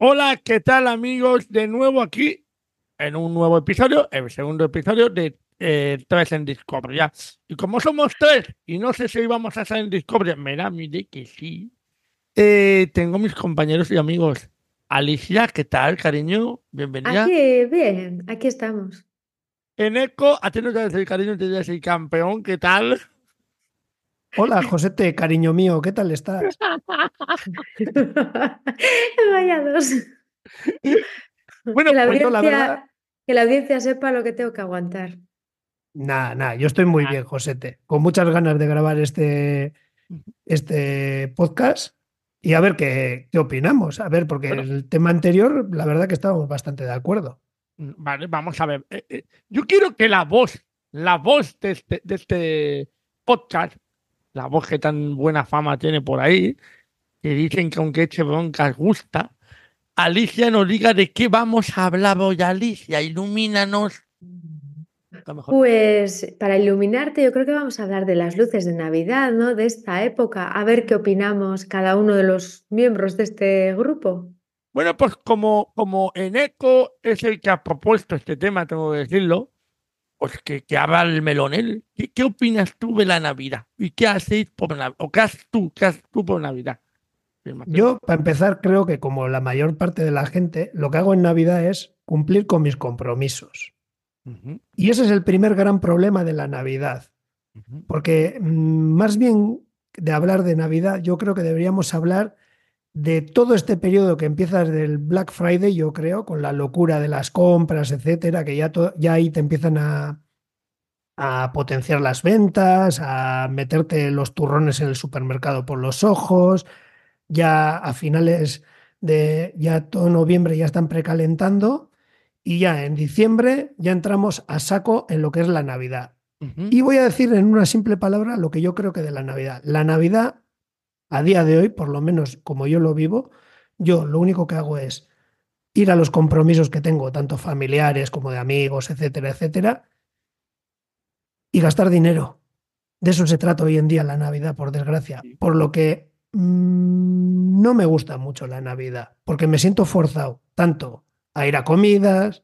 Hola, ¿qué tal amigos? De nuevo aquí en un nuevo episodio, el segundo episodio de eh, Tres en Discovery. Y como somos tres, y no sé si íbamos a estar en Discovery, me da mi de que sí. Eh, tengo mis compañeros y amigos. Alicia, ¿qué tal, cariño? Bienvenida. Aquí, bien, aquí estamos. Eneco, a ti no te decir cariño, te voy a decir campeón, ¿qué tal? Hola, Josete, cariño mío, ¿qué tal estás? Vaya dos. Bueno, que, la cuento la audiencia, verdad. que la audiencia sepa lo que tengo que aguantar. Nada, nada, yo estoy muy Ah. bien, Josete, con muchas ganas de grabar este, este podcast y a ver qué, qué opinamos. A ver, porque Bueno. el tema anterior, la verdad que estábamos bastante de acuerdo. Vale, vamos a ver. Eh, eh, yo quiero que la voz, la voz de este, de este podcast, la voz que tan buena fama tiene por ahí, que dicen que aunque eche broncas gusta, Alicia nos diga de qué vamos a hablar hoy, Alicia, ilumínanos. Pues para iluminarte, yo creo que vamos a hablar de las luces de Navidad, ¿no? De esta época, a ver qué opinamos cada uno de los miembros de este grupo. Bueno, pues como, como Eneco es el que ha propuesto este tema, tengo que decirlo, pues que, que abra el melón él. ¿Qué, qué opinas tú de la Navidad? ¿Y qué hacéis por Navidad? ¿O qué haces tú? ¿Qué haces tú por Navidad? Yo, para empezar, creo que como la mayor parte de la gente, lo que hago en Navidad es cumplir con mis compromisos. Ujú, Y ese es el primer gran problema de la Navidad. ujú. Porque mm, más bien de hablar de Navidad, yo creo que deberíamos hablar de todo este periodo que empieza desde el Black Friday, yo creo, con la locura de las compras, etcétera, que ya, ya ahí te empiezan a, a potenciar las ventas, a meterte los turrones en el supermercado por los ojos, ya a finales de ya todo noviembre ya están precalentando y ya en diciembre ya entramos a saco en lo que es la Navidad. Y voy a decir en una simple palabra lo que yo creo que de la Navidad. La Navidad, a día de hoy, por lo menos como yo lo vivo, yo lo único que hago es ir a los compromisos que tengo, tanto familiares como de amigos, etcétera, etcétera, y gastar dinero. De eso se trata hoy en día la Navidad, por desgracia. Por lo que mm, no me gusta mucho la Navidad, porque me siento forzado tanto a ir a comidas,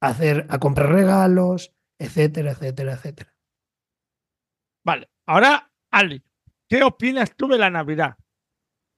a, hacer, a comprar regalos, etcétera, etcétera, etcétera. Vale, ahora, Ali, ¿qué opinas tú de la Navidad?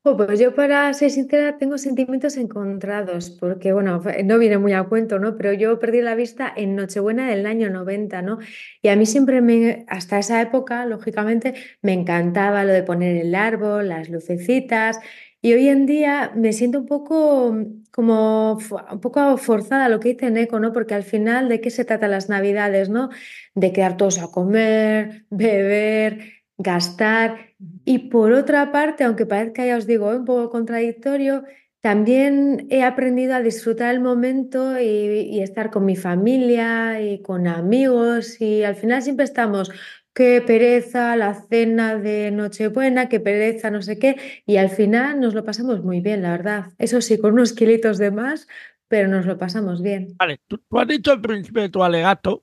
Pues yo, para ser sincera, tengo sentimientos encontrados, porque, bueno, no viene muy a cuento, ¿no? Pero yo perdí la vista en Nochebuena del año 90, ¿no? Y a mí siempre me, hasta esa época, lógicamente, me encantaba lo de poner el árbol, las lucecitas, y hoy en día me siento un poco como un poco forzada lo que dice Neko, ¿no? Porque al final, ¿de qué se tratan las Navidades, ¿no? De quedar todos a comer, beber, gastar. Y por otra parte, aunque parezca, ya os digo, un poco contradictorio, también he aprendido a disfrutar el momento y, y estar con mi familia y con amigos y al final siempre estamos, qué pereza la cena de Nochebuena, qué pereza no sé qué, y al final nos lo pasamos muy bien, la verdad. Eso sí, con unos kilitos de más, pero nos lo pasamos bien. Vale, tú, tú has dicho al principio de tu alegato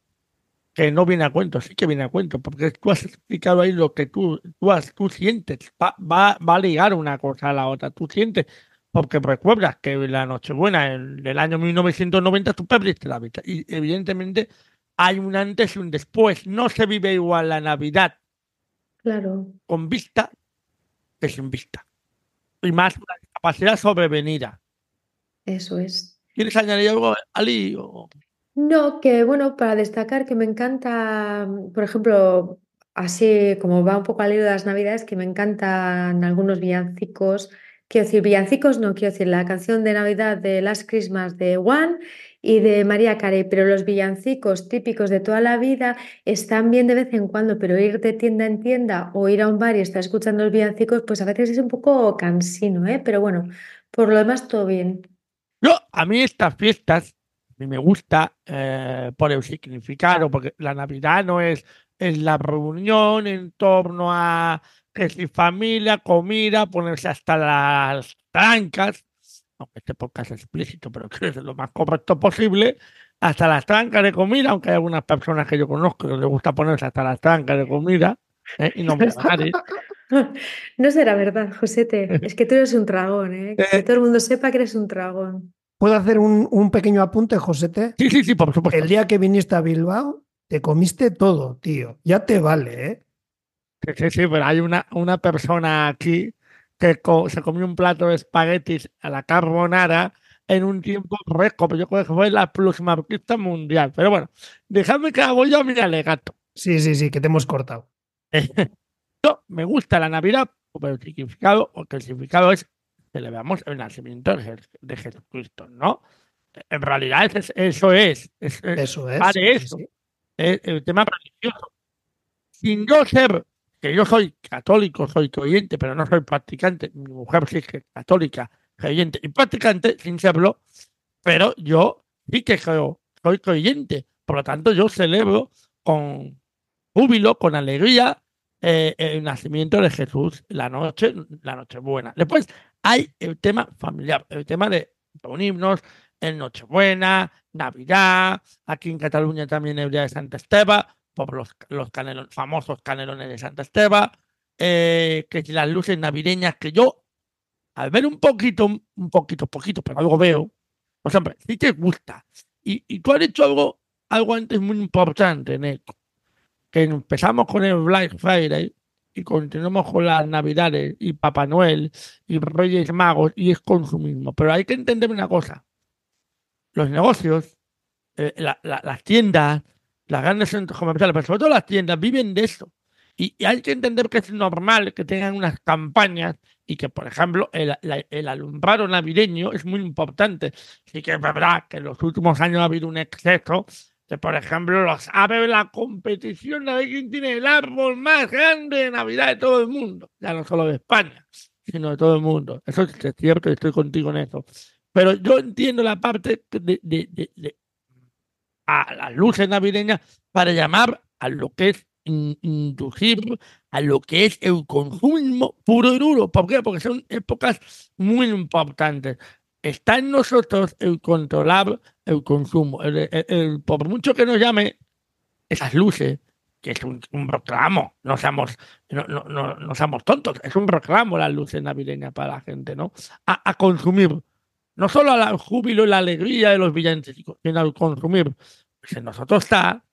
que no viene a cuento, sí que viene a cuento, porque tú has explicado ahí lo que tú, tú, has- tú sientes, va, va, va a ligar una cosa a la otra, tú sientes, porque recuerdas que la Nochebuena el- del año 1990 tú perdiste la vista, y evidentemente hay un antes y un después, no se vive igual la Navidad Claro. con vista que sin vista, y más una capacidad sobrevenida. Eso es. ¿Quieres añadir algo, Ali? o- No, que bueno, para destacar que me encanta, mm, por ejemplo, así como va un poco al hilo de las Navidades, que me encantan algunos villancicos. Quiero decir, villancicos no, quiero decir la canción de Navidad de Last Christmas de One y de María Carey, pero los villancicos típicos de toda la vida están bien de vez en cuando, pero ir de tienda en tienda o ir a un bar y estar escuchando los villancicos, pues a veces es un poco cansino, ¿eh? Pero bueno, por lo demás todo bien. Yo, a mí estas fiestas, mí me gusta eh, por el significado, porque la Navidad no es, es la reunión en torno a que si familia, comida, ponerse hasta las trancas, aunque este podcast es explícito, pero que es lo más correcto posible, hasta las trancas de comida, aunque hay algunas personas que yo conozco que les gusta ponerse hasta las trancas de comida, ¿eh? y no me. No será verdad, Josete. Es que tú eres un dragón, ¿eh? Que Eh. todo el mundo sepa que eres un dragón. ¿Puedo hacer un, un pequeño apunte, Josete? Sí, sí, sí, por supuesto. El día que viniste a Bilbao, te comiste todo, tío. Ya te vale, ¿eh? Sí, sí, sí, pero hay una, una persona aquí que co- se comió un plato de espaguetis a la carbonara en un tiempo récord. Yo creo que fue la plusmarquista mundial. Pero bueno, dejadme que hago yo mi alegato. Sí, sí, sí, que te hemos cortado. Yo me gusta la Navidad por el significado, porque el significado es celebramos el nacimiento de Je- de Jesucristo, ¿no? En realidad es- eso es, es- es- Eso es. sí, eso. sí. es el tema religioso. Sin yo ser, que yo soy católico, soy creyente, pero no soy practicante, mi mujer sí que es católica, creyente y practicante, sin serlo, pero yo sí que creo, soy creyente, por lo tanto yo celebro con júbilo, con alegría, eh, el nacimiento de Jesús, la noche, la noche buena. Después hay el tema familiar, el tema de reunirnos en Nochebuena, Navidad, aquí en Cataluña también el día de Santa Esteba, por los, los canelon- famosos canelones de Santa Esteba, eh, que las luces navideñas que yo, al ver un poquito, un poquito, poquito, pero algo veo, pues hombre, sí te gusta. Y, y tú has dicho algo, algo antes muy importante, Neco, que empezamos con el Black Friday y continuamos con las Navidades y Papá Noel y Reyes Magos y es consumismo. Pero hay que entender una cosa. Los negocios, eh, la- la- las tiendas, las grandes centros comerciales, pero sobre todo las tiendas, viven de eso. Y, hay que entender que es normal que tengan unas campañas y que, por ejemplo, el, el alumbrado navideño es muy importante. Sí que es verdad que en los últimos años ha habido un exceso por ejemplo, los abre la competición de quién tiene el árbol más grande de Navidad de todo el mundo. Ya no solo de España, sino de todo el mundo. Eso es cierto estoy contigo en eso. Pero yo entiendo la parte de, de- de- de- a las luces navideñas para llamar a lo que es in- inducir a lo que es el consumo puro y duro. ¿Por qué? Porque son épocas muy importantes. Está en nosotros el controlar el consumo. El- el- el- por mucho que nos llame esas luces, que es un, un reclamo, no seamos, no, no, no, no seamos tontos, es un reclamo las luces navideñas para la gente, ¿no? A, a consumir. No solo al júbilo y la alegría de los villancicos, sino al consumir. Pues en nosotros está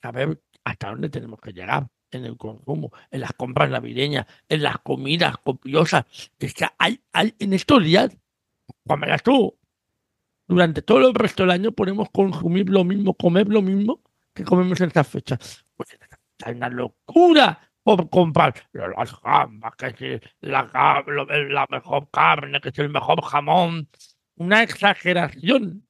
saber hasta dónde tenemos que llegar en el consumo, en las compras navideñas, en las comidas copiosas. Es que hay, hay en estos días, verás tú, durante todo el resto del año podemos consumir lo mismo, comer lo mismo que comemos en estas fechas. Pues es una locura por comprar las gambas, que si la, mejor carne, que si el mejor jamón. Una exageración.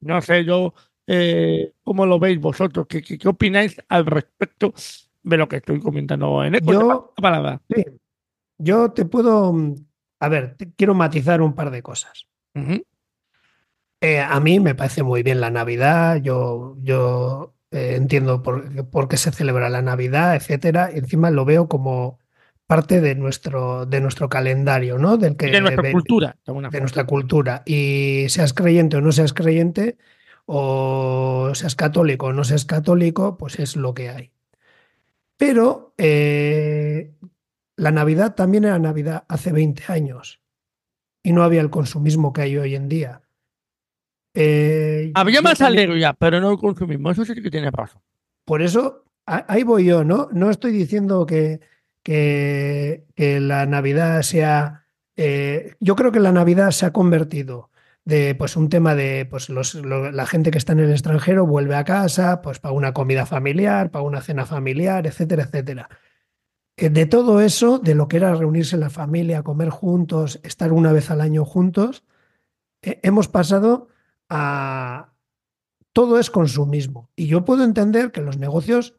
No sé yo eh, cómo lo veis vosotros, ¿Qué, qué, qué opináis al respecto de lo que estoy comentando en eco? Yo- La palabra. Sí. Yo te puedo. mm, A ver, te quiero matizar un par de cosas. Ujú. Eh, a mí me parece muy bien la Navidad, yo, yo eh, entiendo por, por qué se celebra la Navidad, etcétera. Encima lo veo como parte de nuestro, de nuestro calendario, ¿no? Del que de nuestra cultura. de nuestra cultura. Y seas creyente o no seas creyente, o seas católico o no seas católico, pues es lo que hay. Pero eh, la Navidad también era Navidad hace 20 años y no había el consumismo que hay hoy en día. Eh, Había más también- alegría, pero no el consumismo. Eso sí que tiene razón. por eso, ahí voy yo, ¿no? No estoy diciendo que, que, que la Navidad sea. eh, yo creo que la Navidad se ha convertido de pues un tema de pues los, lo- la gente que está en el extranjero vuelve a casa, pues para una comida familiar, para una cena familiar, etcétera, etcétera. Eh, De todo eso, de lo que era reunirse en la familia, comer juntos, estar una vez al año juntos, eh, hemos pasado a, todo es consumismo. Y yo puedo entender que los negocios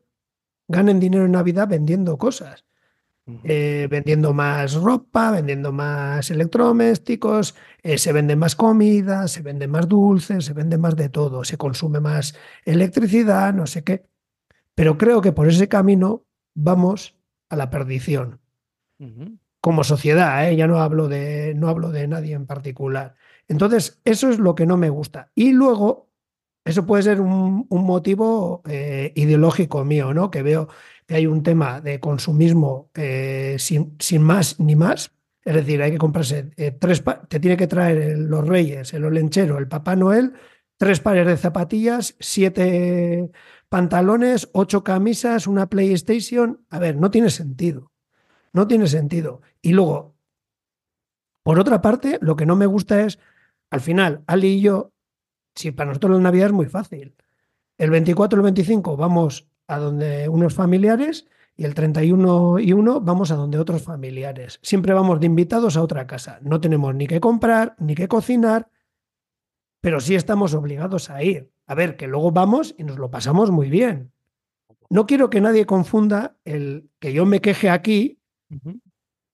ganen dinero en Navidad vendiendo cosas, eh, vendiendo más ropa, vendiendo más electrodomésticos, eh, se vende más comida, se vende más dulces, se vende más de todo, se consume más electricidad, no sé qué. Pero creo que por ese camino vamos a la perdición como sociedad, ¿eh? ya no hablo de, no hablo de nadie en particular. Entonces, eso es lo que no me gusta. Y luego, Eso puede ser un, motivo eh, ideológico mío, ¿no? Que veo que hay un tema de consumismo eh, sin, sin, más ni más. Es decir, hay que comprarse eh, tres, te tiene que traer los Reyes, el Olenchero, el Papá Noel, tres pares de zapatillas, siete pantalones, ocho camisas, una PlayStation. A ver, no tiene sentido. No tiene sentido. Y luego, por otra parte, lo que no me gusta es, al final, Ali y yo si para nosotros la Navidad es muy fácil. El 24 y el 25 vamos a donde unos familiares y el 31 y 1 vamos a donde otros familiares. Siempre vamos de invitados a otra casa. No tenemos ni que comprar, ni que cocinar, pero sí estamos obligados a ir. A ver, que luego vamos y nos lo pasamos muy bien. No quiero que nadie confunda el que yo me queje aquí,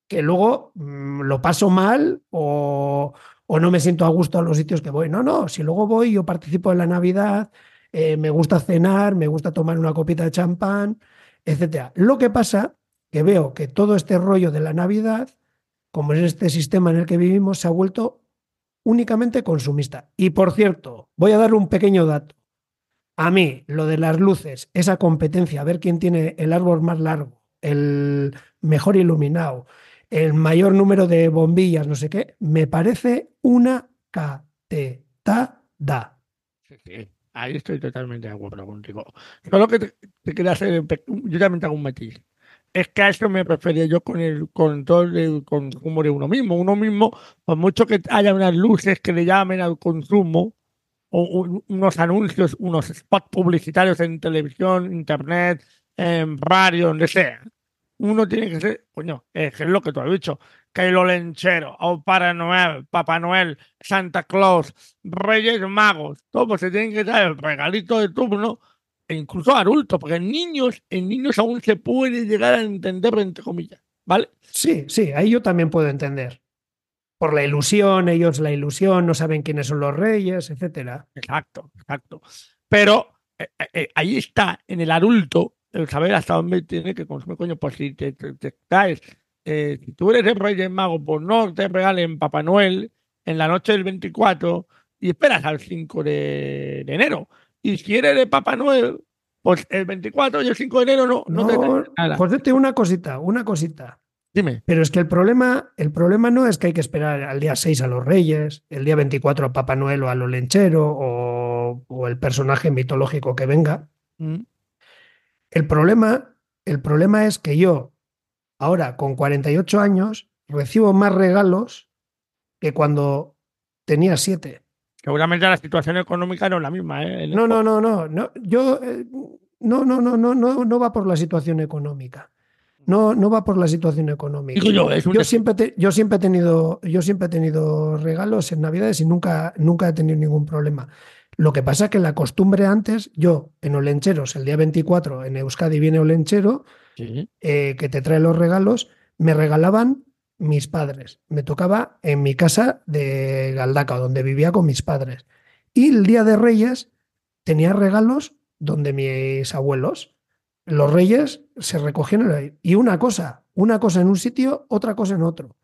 que luego mm, lo paso mal o, o no me siento a gusto a los sitios que voy. No, no, si luego voy, yo participo en la Navidad, eh, me gusta cenar, me gusta tomar una copita de champán, etc. Lo que pasa que veo que todo este rollo de la Navidad, como es este sistema en el que vivimos, se ha vuelto únicamente consumista. Y por cierto, voy a dar un pequeño dato. A mí, lo de las luces, esa competencia, a ver quién tiene el árbol más largo, el mejor iluminado, el mayor número de bombillas, no sé qué, me parece una catetada. Sí. Ahí estoy totalmente de acuerdo contigo. Solo que te, quería hacer, yo también tengo un matiz. Es que a eso me refería yo con el control del consumo de uno mismo. Uno mismo, por mucho que haya unas luces que le llamen al consumo, o unos anuncios, unos spots publicitarios en televisión, internet, en radio, donde sea, uno tiene que ser, coño, es lo que tú has dicho, que lo lenchero, o para Noel, Papá Noel, Santa Claus, Reyes Magos, todos se tienen que dar el regalito de turno, e incluso adultos, porque en niños, en niños aún se puede llegar a entender, entre comillas, ¿vale? Sí, sí, ahí yo también puedo entender. Por la ilusión, ellos la ilusión, no saben quiénes son los reyes, etcétera. Exacto, exacto. Pero eh, eh, eh, ahí está, en el adulto, el saber hasta dónde tiene que consumir, coño, pues si te, caes, eh, si tú eres el Rey Mago, pues no te regalen Papá Noel en la noche del 24 y esperas al 5 de, enero. Y si eres de Papá Noel, pues el 24 y el 5 de enero no, no, te nada. Pues decirte una cosita, una cosita. Dime. Pero es que el problema, el problema no es que hay que esperar al día 6 a los Reyes, el día 24 a Papá Noel o a lo lenchero o, o el personaje mitológico que venga. Mm. El problema, el problema es que yo, ahora con 48 años, recibo más regalos que cuando tenía 7. Seguramente la situación económica no es la misma, ¿eh? No, no, no, no, no. Yo no, no, no, no, no, no va por la situación económica. No, no va por la situación económica. Yo, yo, siempre yo, siempre he tenido, yo siempre he tenido regalos en Navidades y nunca, nunca he tenido ningún problema. Lo que pasa es que la costumbre antes, yo en Olencheros, el día 24 en Euskadi viene Olenchero, eh, que te trae los regalos, me regalaban mis padres. Me tocaba en mi casa de Galdaca, donde vivía con mis padres. Y el día de Reyes tenía regalos donde mis abuelos. Los reyes se recogían y una cosa, una cosa en un sitio, otra cosa en otro.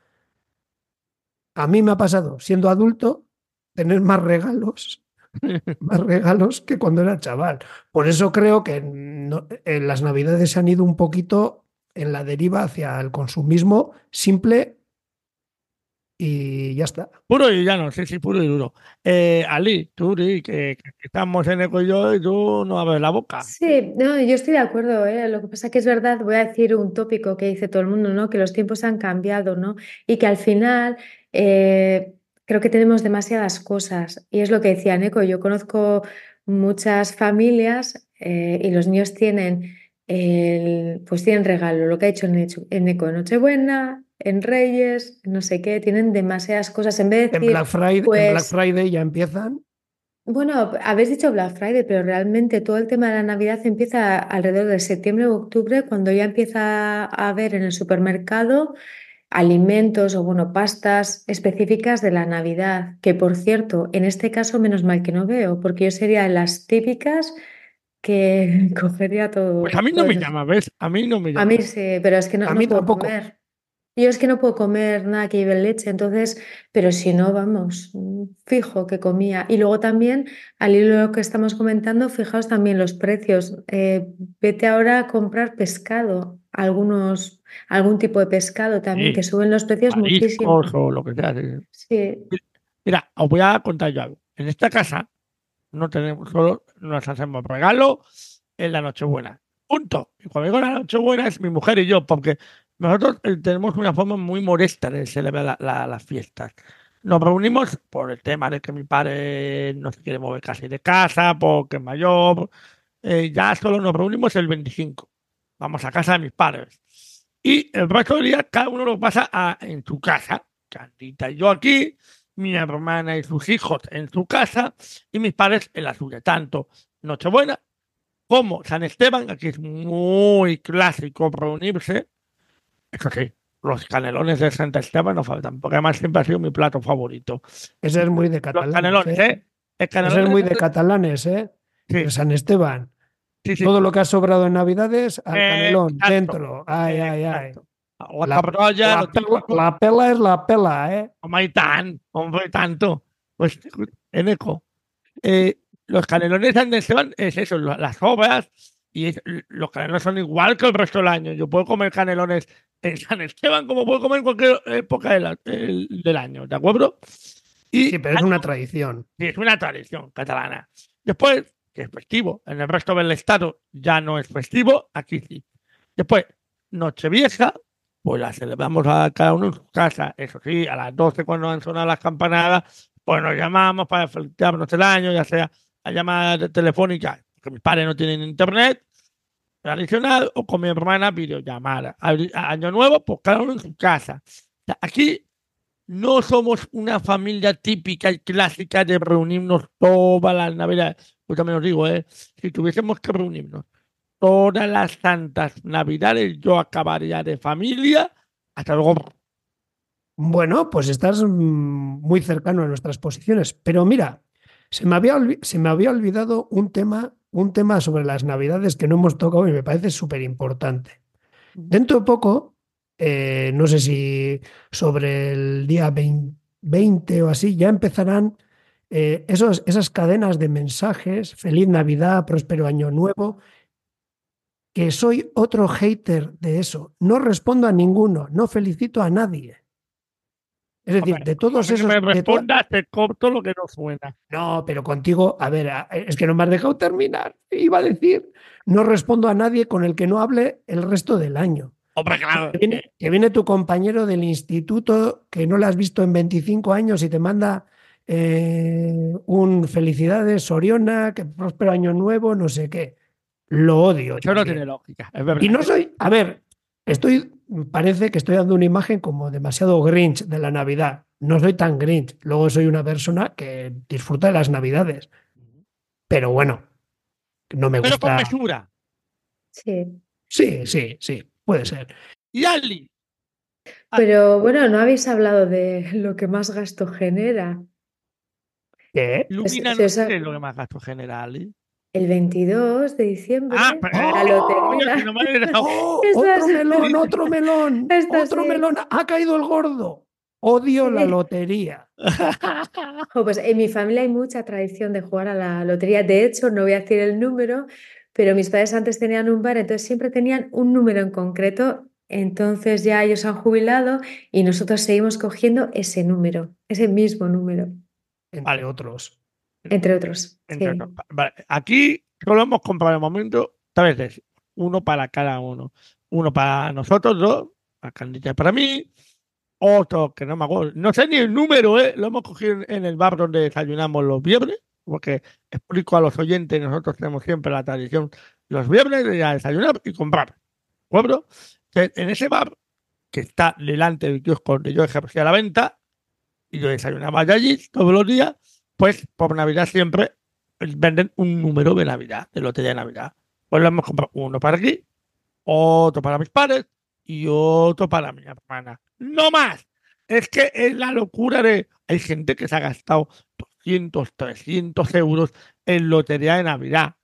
A mí me ha pasado, siendo adulto, tener más regalos más regalos que cuando era chaval. Por eso creo que en las navidades se han ido un poquito en la deriva hacia el consumismo simple y ya está. Puro y ya no, sí, sí, puro y duro. Eh, Ali, tú, que, estamos en eco y yo, y tú no abres la boca. Sí, no, yo estoy de acuerdo. ¿eh? Lo que pasa que es verdad, voy a decir un tópico que dice todo el mundo, ¿no? Que los tiempos han cambiado, ¿no? Y que al final. Eh, creo que tenemos demasiadas cosas. Y es lo que decía Neko, yo conozco muchas familias eh, y los niños tienen, el, pues tienen regalo, lo que ha hecho en Neko en Nochebuena, en Reyes, no sé qué, tienen demasiadas cosas. En vez de decir, en Black Friday, en Black pues Friday ya empiezan. Bueno, habéis dicho Black Friday, pero realmente todo el tema de la Navidad empieza alrededor de septiembre o octubre, cuando ya empieza a haber en el supermercado alimentos o bueno, pastas específicas de la Navidad, que por cierto, en este caso menos mal que no veo, porque yo sería las típicas que cogería todo. Pues a mí no me llama, ¿ves? A mí no me llama. A mí sí, pero es que no, a mí puedo tampoco. Yo es que no puedo comer nada que lleve leche, entonces, pero si no, vamos, fijo que comía. Y luego también, al hilo de lo que estamos comentando, fijaos también los precios. Eh, vete ahora a comprar pescado, algunos, algún tipo de pescado también, Sí. que suben los precios muchísimo. o lo que sea. sí. Mira, os voy a contar yo algo. En esta casa no tenemos solo nos hacemos regalo en la Nochebuena. Punto. Y cuando digo la Nochebuena es mi mujer y yo, porque nosotros eh, tenemos una forma muy modesta de celebrar la- la- las fiestas. Nos reunimos por el tema de que mi padre no se quiere mover casi de casa, porque es mayor. eh, ya solo nos reunimos el 25. Vamos a casa de mis padres. Y el resto del día cada uno lo pasa a- en su casa. Candita y yo aquí, mi hermana y sus hijos en su casa y mis padres en la suya. Tanto Nochebuena como San Esteban, aquí es muy clásico reunirse. Eso sí, los canelones de Santa Esteban no faltan, porque además siempre ha sido mi plato favorito. Ese es muy de Los catalanes. canelones, ¿eh? ¿eh? El Ese es muy de catalanes, ¿eh? Sí, San Esteban. Sí, sí. Todo lo que ha sobrado en Navidades al Eh, canelón, exacto, dentro. Ay, ay, ay. Exacto. La, La- cabrolla, La pela, típico. la pela es la pela, ¿eh? Hombre, tan, hombre, tanto. Pues, en eco. Eh, los canelones de Esteban es eso, las obras, y es- los canelones son igual que el resto del año. Yo puedo comer canelones en San Esteban como puedo comer en cualquier época del, el- del año, ¿de acuerdo? Y Sí, pero es una tradición. Sí, es una tradición catalana. Después, que es festivo, en el resto del estado ya no es festivo, aquí sí. Después, Nochevieja, pues la celebramos a cada uno en su casa. Eso sí, a las 12 cuando han sonado las campanadas, pues nos llamamos para felicitarnos el año, ya sea a llamada telefónica, porque mis padres no tienen internet tradicional, o con mi hermana videollamada. A, a Año Nuevo, pues cada uno en su casa. Aquí no somos una familia típica y clásica de reunirnos todas las navidades. Pues también os digo, ¿eh? si tuviésemos que reunirnos todas las santas navidades, yo acabaría de familia. Hasta luego. Bueno, pues estás mm, muy cercano a nuestras posiciones. Pero mira, se me había, se me había olvidado un tema, un tema sobre las Navidades que no hemos tocado y me parece súper importante. Dentro de poco, eh, no sé si sobre el día 20, 20 o así, ya empezarán eh, esos, esas cadenas de mensajes, feliz Navidad, próspero año nuevo, que soy otro hater de eso. No respondo a ninguno, no felicito a nadie. Es decir, de todos Como que esos... me respondas, te corto lo que no suena. no, pero contigo, a ver, es que no me has dejado terminar. Iba a decir, no respondo a nadie con el que no hable el resto del año. Hombre, claro. Que viene, que viene tu compañero del instituto que no lo has visto en 25 años y te manda eh, un felicidades, Soriona, que próspero año nuevo, no sé qué. Lo odio. Eso no también. tiene lógica. Es verdad. Y no soy, a ver, estoy, parece que estoy dando una imagen como demasiado Grinch de la Navidad. No soy tan Grinch. Luego soy una persona que disfruta de las Navidades. Pero bueno, no me Pero con gusta. mesura. sí. Sí, sí, sí, puede ser. Y Ali, Pero bueno, no habéis hablado de lo que más gasto genera. ¿Qué? ilumina sí, o sea- qué es lo que más gasto genera, Ali. El 22 de diciembre, Ah, pero- la lotería. No ¡Oh! Esta otro melón, otro melón, Esta otro sí. melón. Ha caído el gordo. Odio la lotería. Jo, pues en mi familia hay mucha tradición de jugar a la lotería. De hecho, no voy a decir el número, pero mis padres antes tenían un bar, entonces siempre tenían un número en concreto. Entonces ya ellos han jubilado y nosotros seguimos cogiendo ese número, ese mismo número, Entre Vale. otros. entre otros. Entre Sí. otros. Vale, Aquí solo hemos comprado de momento tres veces. Uno para cada uno. Uno para nosotros dos, la candilla para mí. Otro que no me acuerdo. No sé ni el número, ¿eh? Lo hemos cogido en- en el bar donde desayunamos los viernes. Porque explico a los oyentes, nosotros tenemos siempre la tradición los viernes de ir a desayunar y comprar. ¿De? Que En ese bar, que está delante del kiosco donde yo ejercía la venta, y yo desayunaba ya allí todos los días, pues por Navidad siempre venden un número de Navidad, de lotería de Navidad. Pues lo hemos comprado uno para aquí, otro para mis padres y otro para mi hermana. ¡No más! Es que es la locura de... Hay gente que se ha gastado 200, 300 euros en lotería de Navidad.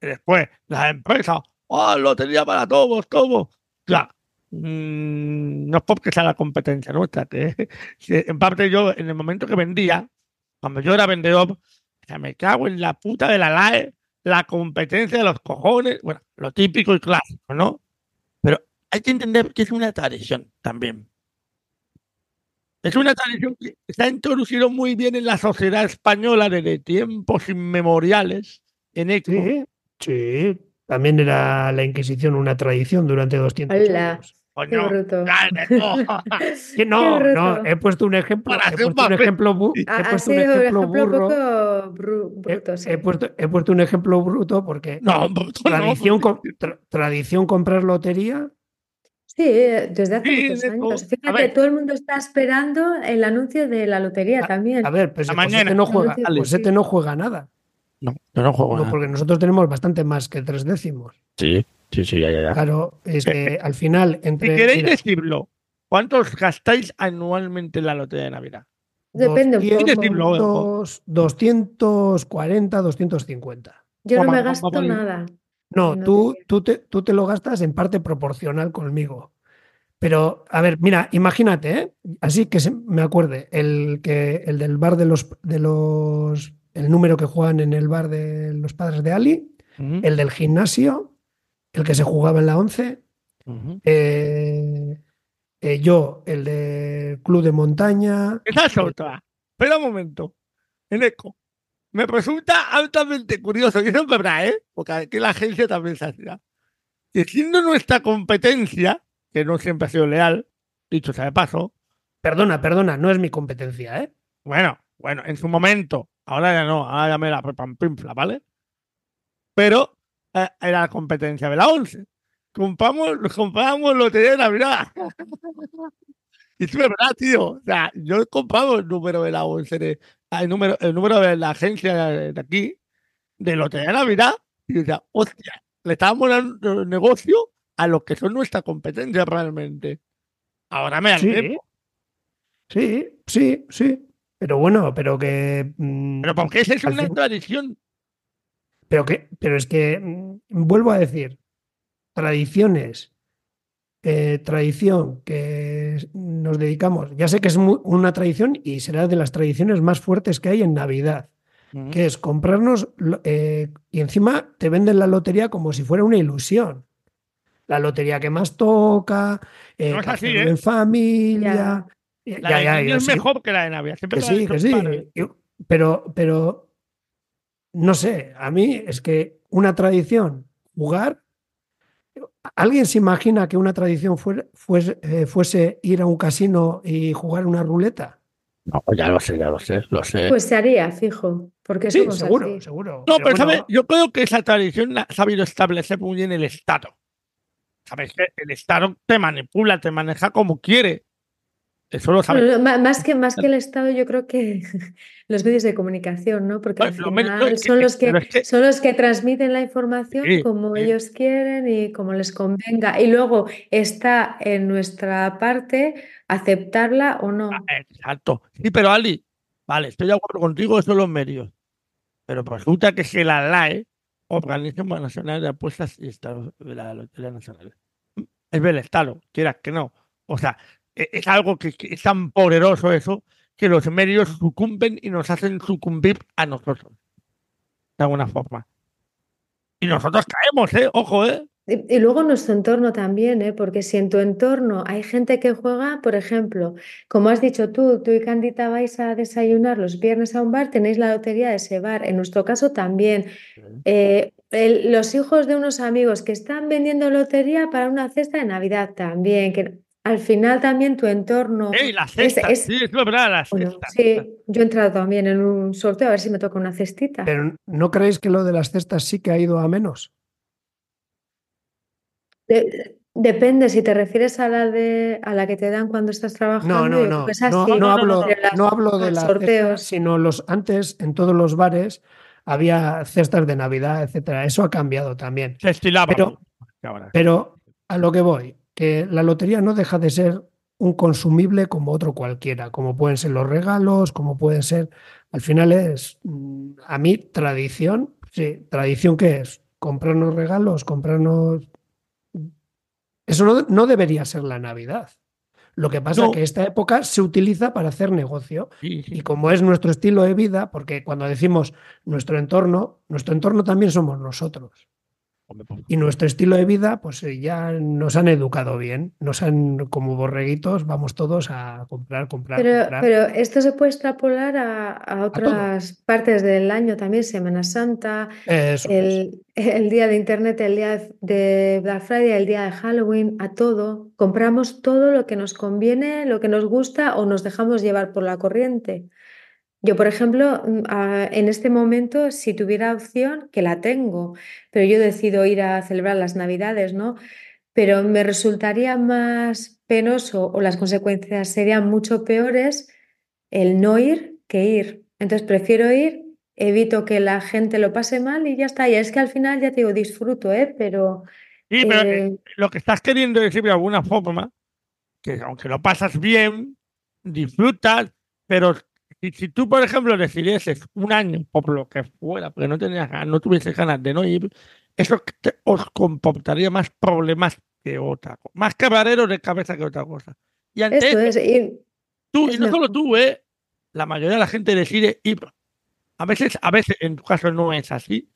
Y después, las empresas, ¡oh, lotería para todos, todos! Ya, mm, no es porque sea la competencia nuestra, que, que en parte yo, en el momento que vendía, cuando yo era vendedor, sea, me cago en la puta de la LAE, la competencia de los cojones, bueno, lo típico y clásico, ¿no? Pero hay que entender que es una tradición también. Es una tradición que se ha introducido muy bien en la sociedad española desde tiempos inmemoriales. En ECO. Sí, sí. También era la Inquisición una tradición durante 200 Hola. años. Qué Coño, bruto. no. Que no, Qué no, bruto. he puesto un ejemplo, Para he puesto un ejemplo, he puesto un ejemplo burro. He, bruto, sí. he puesto, un ejemplo bruto porque No, no, tradición, no. com- tra- tradición comprar lotería. Sí, eh, desde hace Sí, muchos de años. todo. Fíjate, ver. todo el mundo está esperando el anuncio de la lotería también. A ver, pues La Josete mañana. no juega, Ale. Josete no juega nada. No, yo no juego No, nada. porque nosotros tenemos bastante más que tres décimos. Sí, sí, sí, ya, ya, ya. Claro, es que al final Si entre queréis mira, decirlo, ¿cuántos gastáis anualmente en la lotería de Navidad? Depende un 200, poco. Decirlo, 240, 250. Yo no me gasto nada. No, tú, lotería. tú, te, tú te lo gastas en parte proporcional conmigo. Pero, a ver, mira, imagínate, ¿eh? así que se- me acuerde, el, que, el del bar de los, de los. El número que juegan en el bar de los padres de Ali, el del gimnasio, el que se jugaba en la 11, ujú. eh, eh, yo, el del club de montaña. Esa es otra. Espera un momento. En eco. Me resulta altamente curioso, y eso es verdad, ¿eh? Porque aquí la agencia también se hacía. Que siendo nuestra competencia, que no siempre ha sido leal, dicho sea de paso, Perdona, perdona, no es mi competencia, ¿eh? bueno, bueno, en su momento, ahora ya no, ahora ya me la pinfla, ¿vale? Pero eh, era la competencia de la 11. Compramos, comprábamos lotería de Navidad. y es verdad, tío. O sea, yo he comprado el número de la 11, de- ah, el, número, el número de la agencia de, aquí, de lotería de Navidad, y decía, hostia, le estábamos dando negocio a los que son nuestra competencia realmente. Ahora me Sí, sí, sí, sí. Pero bueno, pero que. mm, Pero porque esa es una fin- tradición. Pero, que, pero es que, mm, vuelvo a decir, tradiciones, eh, tradición que nos dedicamos, ya sé que es una tradición y será de las tradiciones más fuertes que hay en Navidad, que es comprarnos, eh, y encima te venden la lotería como si fuera una ilusión. La lotería que más toca, eh, No es así, ¿eh? en familia. Ya, La de ya, niño ya, es sí. mejor que la de Navidad. Siempre Que sí, que sí. Yo- Pero, pero, no sé, a mí es que una tradición, jugar, ¿alguien se imagina que una tradición fuera- fuese, eh, fuese ir a un casino y jugar una ruleta? No, ya lo sé, ya lo sé, lo sé. Pues se haría, fijo, porque Sí, seguro, así. seguro. no, pero, bueno, ¿sabes? Yo creo que esa tradición la ha sabido establecer muy bien el Estado. ¿Sabes? Que el Estado te manipula, te maneja como quiere. Eso lo sabes. Bueno, no, ma- más que, más que el Estado, yo creo que los medios de comunicación, ¿no? Porque al Bueno, final son los que, es que- son los que transmiten la información Sí, como sí. ellos quieren y como les convenga. Y luego está en nuestra parte aceptarla o no. Ah, Exacto. Sí, pero Ali, vale, estoy de acuerdo contigo, eso son los medios. Pero resulta que si la LAE, Organismo Nacional de Apuestas y Estado de la Lotería Nacional, es del Estado, quieras que no. O sea, es algo que, que es tan poderoso eso que los medios sucumben y nos hacen sucumbir a nosotros. De alguna forma. Y nosotros caemos, ¿eh? Ojo, ¿eh? Y, y luego nuestro entorno también, ¿eh? Porque si en tu entorno hay gente que juega, por ejemplo, como has dicho tú, tú y Candita vais a desayunar los viernes a un bar, tenéis la lotería de ese bar. En nuestro caso también. Eh, el- los hijos de unos amigos que están vendiendo lotería para una cesta de Navidad también, que al final también tu entorno. ¡Ey, la es- cesta! es- Sí, es verdad, la bueno, cesta. sí, yo he entrado también en un sorteo a ver si me toca una cestita. Pero ¿no creéis que lo de las cestas sí que ha ido a menos? De- depende, si te refieres a la de a la que te dan cuando estás trabajando, No, no, no. No, hablo, de las- no hablo de los las sorteos. cestas, sino los antes en todos los bares había cestas de Navidad, etcétera. Eso ha cambiado también. Se estilaba. Pero-. Pero a lo que voy, que la lotería no deja de ser un consumible como otro cualquiera, como pueden ser los regalos, como pueden ser, al final es, mm, a mí, tradición, sí, tradición que es comprarnos regalos, comprarnos Eso no, no debería ser la Navidad. Lo que pasa No. es que esta época se utiliza para hacer negocio. Sí, sí. Y como es nuestro estilo de vida, porque cuando decimos nuestro entorno, nuestro entorno también somos nosotros. Pues, Y nuestro estilo de vida, pues eh, ya nos han educado bien. Nos han, como borreguitos, vamos todos a comprar, comprar, Pero, comprar. pero esto se puede extrapolar a, a otras partes del año también, Semana Santa, Eso el, el día de Internet, el día de Black Friday, el día de Halloween, a todo. Compramos todo lo que nos conviene, lo que nos gusta o nos dejamos llevar por la corriente. Yo, por ejemplo, mm, en este momento, si tuviera opción, que la tengo, pero yo decido ir a celebrar las Navidades, ¿no? Pero me resultaría más penoso o las consecuencias serían mucho peores el no ir que ir. Entonces prefiero ir, evito que la gente lo pase mal y ya está. Y es que al final ya te digo, disfruto, ¿eh? Pero Sí, pero eh, eh, lo que estás queriendo decir de alguna forma, que aunque lo pasas bien, disfrutas, pero si, si tú, por ejemplo, decidieses un año, por lo que fuera, porque no tenías ganas, no tuvieses ganas de no ir, eso te- os comportaría más problemas que otra cosa, más quebraderos de cabeza que otra cosa. Y ante esto eso, es ir. tú, es y no solo mejor. tú, ¿eh? la mayoría de la gente decide ir. A veces, a veces, en tu caso no es así,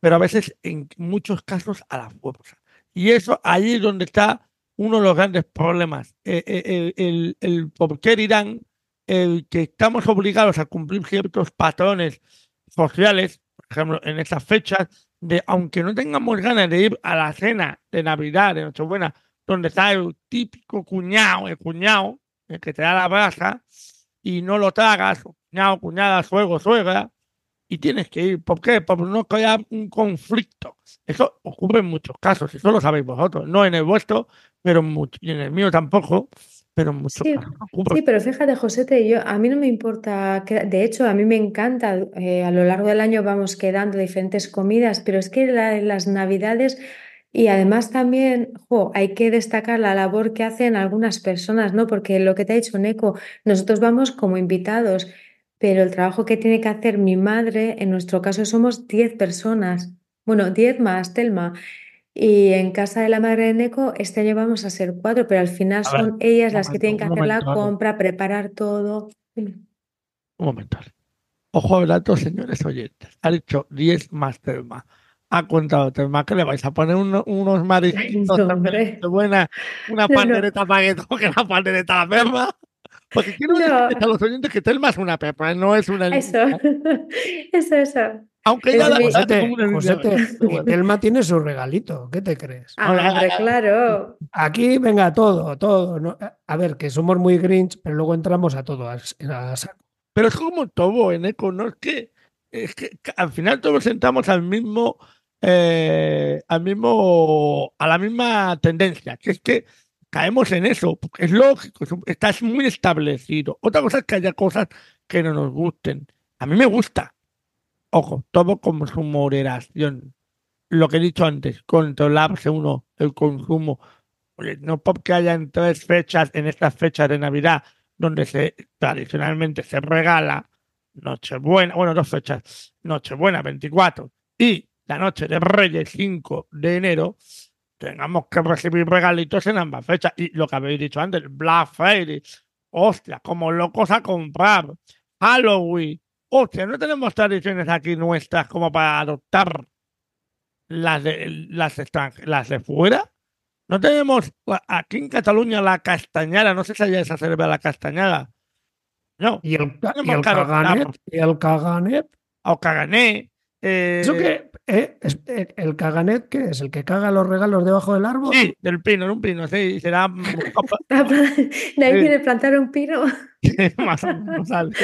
pero a veces, en muchos casos, a la fuerza. Y eso ahí es donde está uno de los grandes problemas. Eh, eh, el, el- el por qué dirán el que estamos obligados a cumplir ciertos patrones sociales, por ejemplo, en esas fechas, de aunque no tengamos ganas de ir a la cena de Navidad, de Nochebuena, donde está el típico cuñado, el cuñado, el que te da la brasa, y no lo tragas, cuñado, cuñada, suegro, suegra, y tienes que ir. ¿Por qué? Por no crear un conflicto. Eso ocurre en muchos casos, eso lo sabéis vosotros, no en el vuestro, pero en el mío tampoco, pero en muchos Sí. Sí, pero fíjate, Josete, yo, a mí no me importa, que- de hecho, a mí me encanta, eh, a lo largo del año vamos quedando diferentes comidas, pero es que la- las Navidades y además también, jo, hay que destacar la labor que hacen algunas personas, ¿no? Porque lo que te ha dicho Neko, nosotros vamos como invitados, pero el trabajo que tiene que hacer mi madre, en nuestro caso somos 10 personas, bueno, 10 más Telma. Y en casa de la madre de Neko, este año vamos a ser cuatro, pero al final ver, son ellas las que tienen que hacer la momento, compra, preparar todo. Un momento. Ojo al dato, señores oyentes. Ha dicho 10 más Telma. Ha contado Telma que le vais a poner uno- unos marisquitos buena, una No, no. pandereta para que toque la pandereta a la perra. Porque quiero No. decirles a los oyentes que Telma es una perra, no es una Eso, eso, eso. Aunque la mi- Josete. Josete. Telma tiene su regalito. ¿Qué te crees? Ah, Hola, hombre, claro. Aquí venga todo, todo. ¿no? A ver, que somos muy grinch, pero luego entramos a todo. a- a saco. Pero es como todo en eco, ¿no? Es que, es que al final todos entramos al mismo, eh, al mismo, a la misma tendencia, que es que caemos en eso, porque es lógico, estás muy establecido. Otra cosa es que haya cosas que no nos gusten. A mí me gusta. Ojo, todo con su moderación. Lo que he dicho antes, controlarse uno el consumo. Oye, no porque hayan tres fechas en estas fechas de Navidad donde se tradicionalmente se regala Nochebuena, bueno, dos fechas, Nochebuena 24 y la noche de Reyes 5 de enero, tengamos que recibir regalitos en ambas fechas. Y lo que habéis dicho antes, Black Friday, hostia, como locos a comprar, Halloween, hostia, no tenemos tradiciones aquí nuestras como para adoptar las de, las, las de fuera. No tenemos aquí en Cataluña la castañada, no sé si allá se celebra la castañada. No, Y el, y caganet, y el caganet. o cagané. eh, ¿Eso qué? Eh, es- eh, ¿El caganet qué es? ¿El que caga los regalos debajo del árbol? Sí, del pino, de un pino, sí, será De ahí Sí. viene plantar un pino. más o menos, ¿sabes?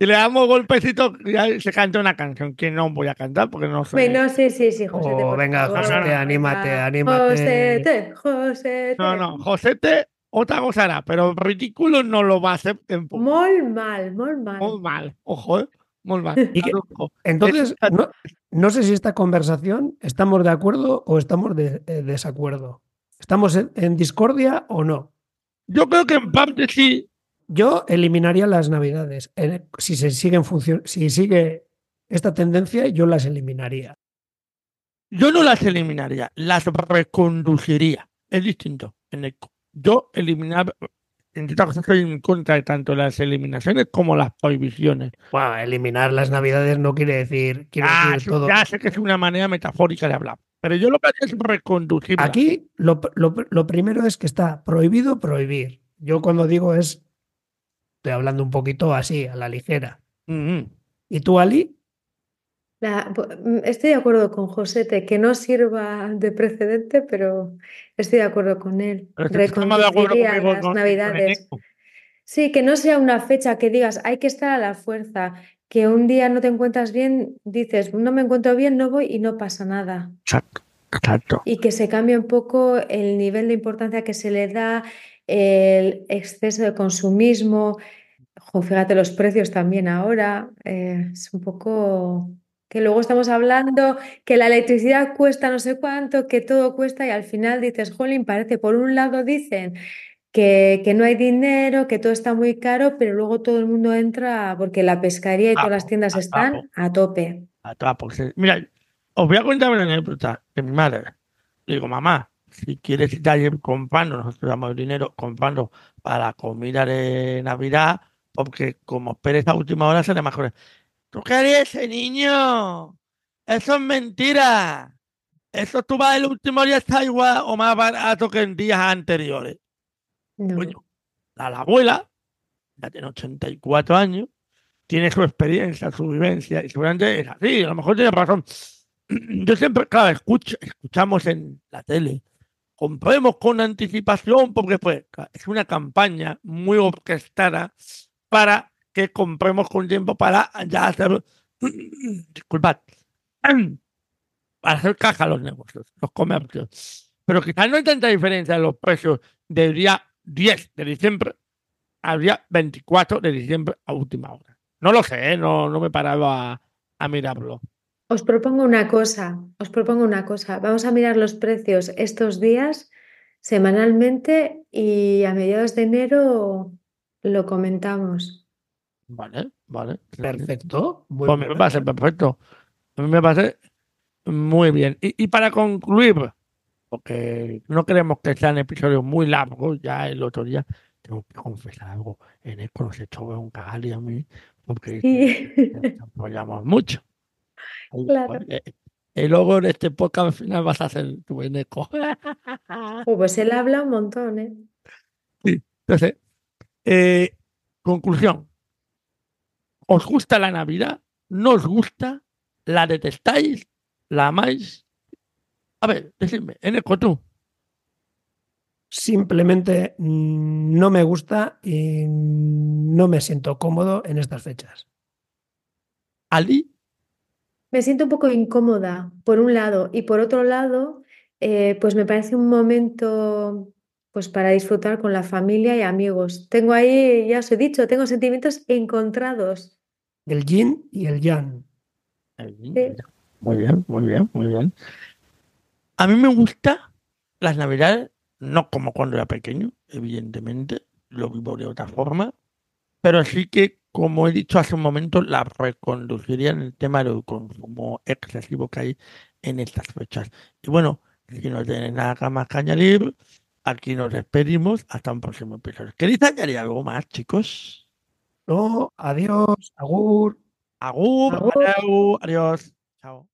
Y le damos golpecitos y ahí se canta una canción que no voy a cantar porque no soy. Bueno, sí, sí, sí, Josete, Oh, venga. Josete, anímate, Venga. anímate. Josete, Josete. No, no, Josete, otra cosa hará, pero ridículo no lo va a hacer en poco. Muy mal, muy mal. Muy mal, ojo, ¿eh? Muy mal. ¿Y qué- Ojo. Entonces, Es- no, no sé si esta conversación estamos de acuerdo o estamos de eh, desacuerdo. ¿Estamos en, en discordia o no? Yo creo que en parte sí, Yo eliminaría las navidades. Si se siguen si sigue esta tendencia, yo las eliminaría. yo no las eliminaría, las reconduciría. es distinto. En el- yo eliminar, entre otras cosas, estoy en contra de tanto las eliminaciones como las prohibiciones. Bueno, eliminar las navidades no quiere decir, quiere Ah, decir todo. ya sé que es una manera metafórica de hablar, pero yo lo que es reconducir. Aquí lo, lo- lo primero es que está prohibido prohibir. Yo cuando digo es, estoy hablando un poquito así, a la ligera. ¿Y tú, Ali? La- mm, estoy de acuerdo con Josete, que no sirva de precedente, pero estoy de acuerdo con él. Reconduciría las con- Navidades. Sí, que no sea una fecha que digas, hay que estar a la fuerza, que un día no te encuentras bien, dices, no me encuentro bien, no voy y no pasa nada. Exacto, exacto. Y que se cambie un poco el nivel de importancia que se le da, el exceso de consumismo. Jo, fíjate los precios también ahora. eh, es un poco que luego estamos hablando que la electricidad cuesta no sé cuánto, que todo cuesta y al final dices, jolín, parece, por un lado dicen que, que no hay dinero, que todo está muy caro, pero luego todo el mundo entra porque la pescaría y todas las tiendas están a tope. A ser- Mira, os voy a contar una anécdota de mi madre. Le digo, mamá, si quieres ir a ir comprando, nosotros damos dinero comprando para la comida de Navidad, porque como esperes a última hora será mejor. ¿Tú qué harías ese niño? Eso es mentira. Eso tú vas el último día está igual o más barato que en días anteriores. No. Coño, la, la abuela, ya tiene 84 años, tiene su experiencia, su vivencia, y seguramente es así, a lo mejor tiene razón. Yo siempre, claro, escucho, escuchamos en la tele, compremos con anticipación, porque pues, es una campaña muy orquestada para que compremos con tiempo para ya hacer, disculpad, para hacer caja los negocios, los comercios. Pero quizás no hay tanta diferencia en los precios del día 10 de diciembre al día 24 de diciembre a última hora. No lo sé, ¿eh? no, no me he parado a, a mirarlo. Os propongo una cosa, os propongo una cosa. Vamos a mirar los precios estos días semanalmente y a mediados de enero lo comentamos. Vale, vale. Perfecto. Muy Pues me parece perfecto. A mí me parece muy bien. Y, y para concluir, porque no queremos que sean episodios muy largos, ya el otro día tengo que confesar algo. En esto nos echó un cagal y a mí, porque Sí. nos apoyamos mucho. Claro. pues, eh, Y luego en este podcast al final vas a hacer tu eneco. Oh, pues él habla un montón, ¿eh? Entonces, eh, conclusión. ¿Os gusta la Navidad? ¿No os gusta? ¿La detestáis? ¿La amáis? A ver, decidme, Eneco, tú. Simplemente no me gusta y no me siento cómodo en estas fechas. Ali, Me siento un poco incómoda, por un lado, y por otro lado, eh, pues me parece un momento pues para disfrutar con la familia y amigos. Tengo ahí, ya os he dicho, tengo sentimientos encontrados. El yin y el yang. Muy bien, muy bien, muy bien. A mí me gusta las Navidades, no como cuando era pequeño, evidentemente, lo vivo de otra forma, pero sí que, como he dicho hace un momento, la reconduciría en el tema del consumo excesivo que hay en estas fechas. Y bueno, si no tenéis nada más que añadir, aquí nos despedimos hasta un próximo episodio. ¿Queréis añadir algo más, chicos? No, adiós, agur. Agur, Agur. adiós. Chao.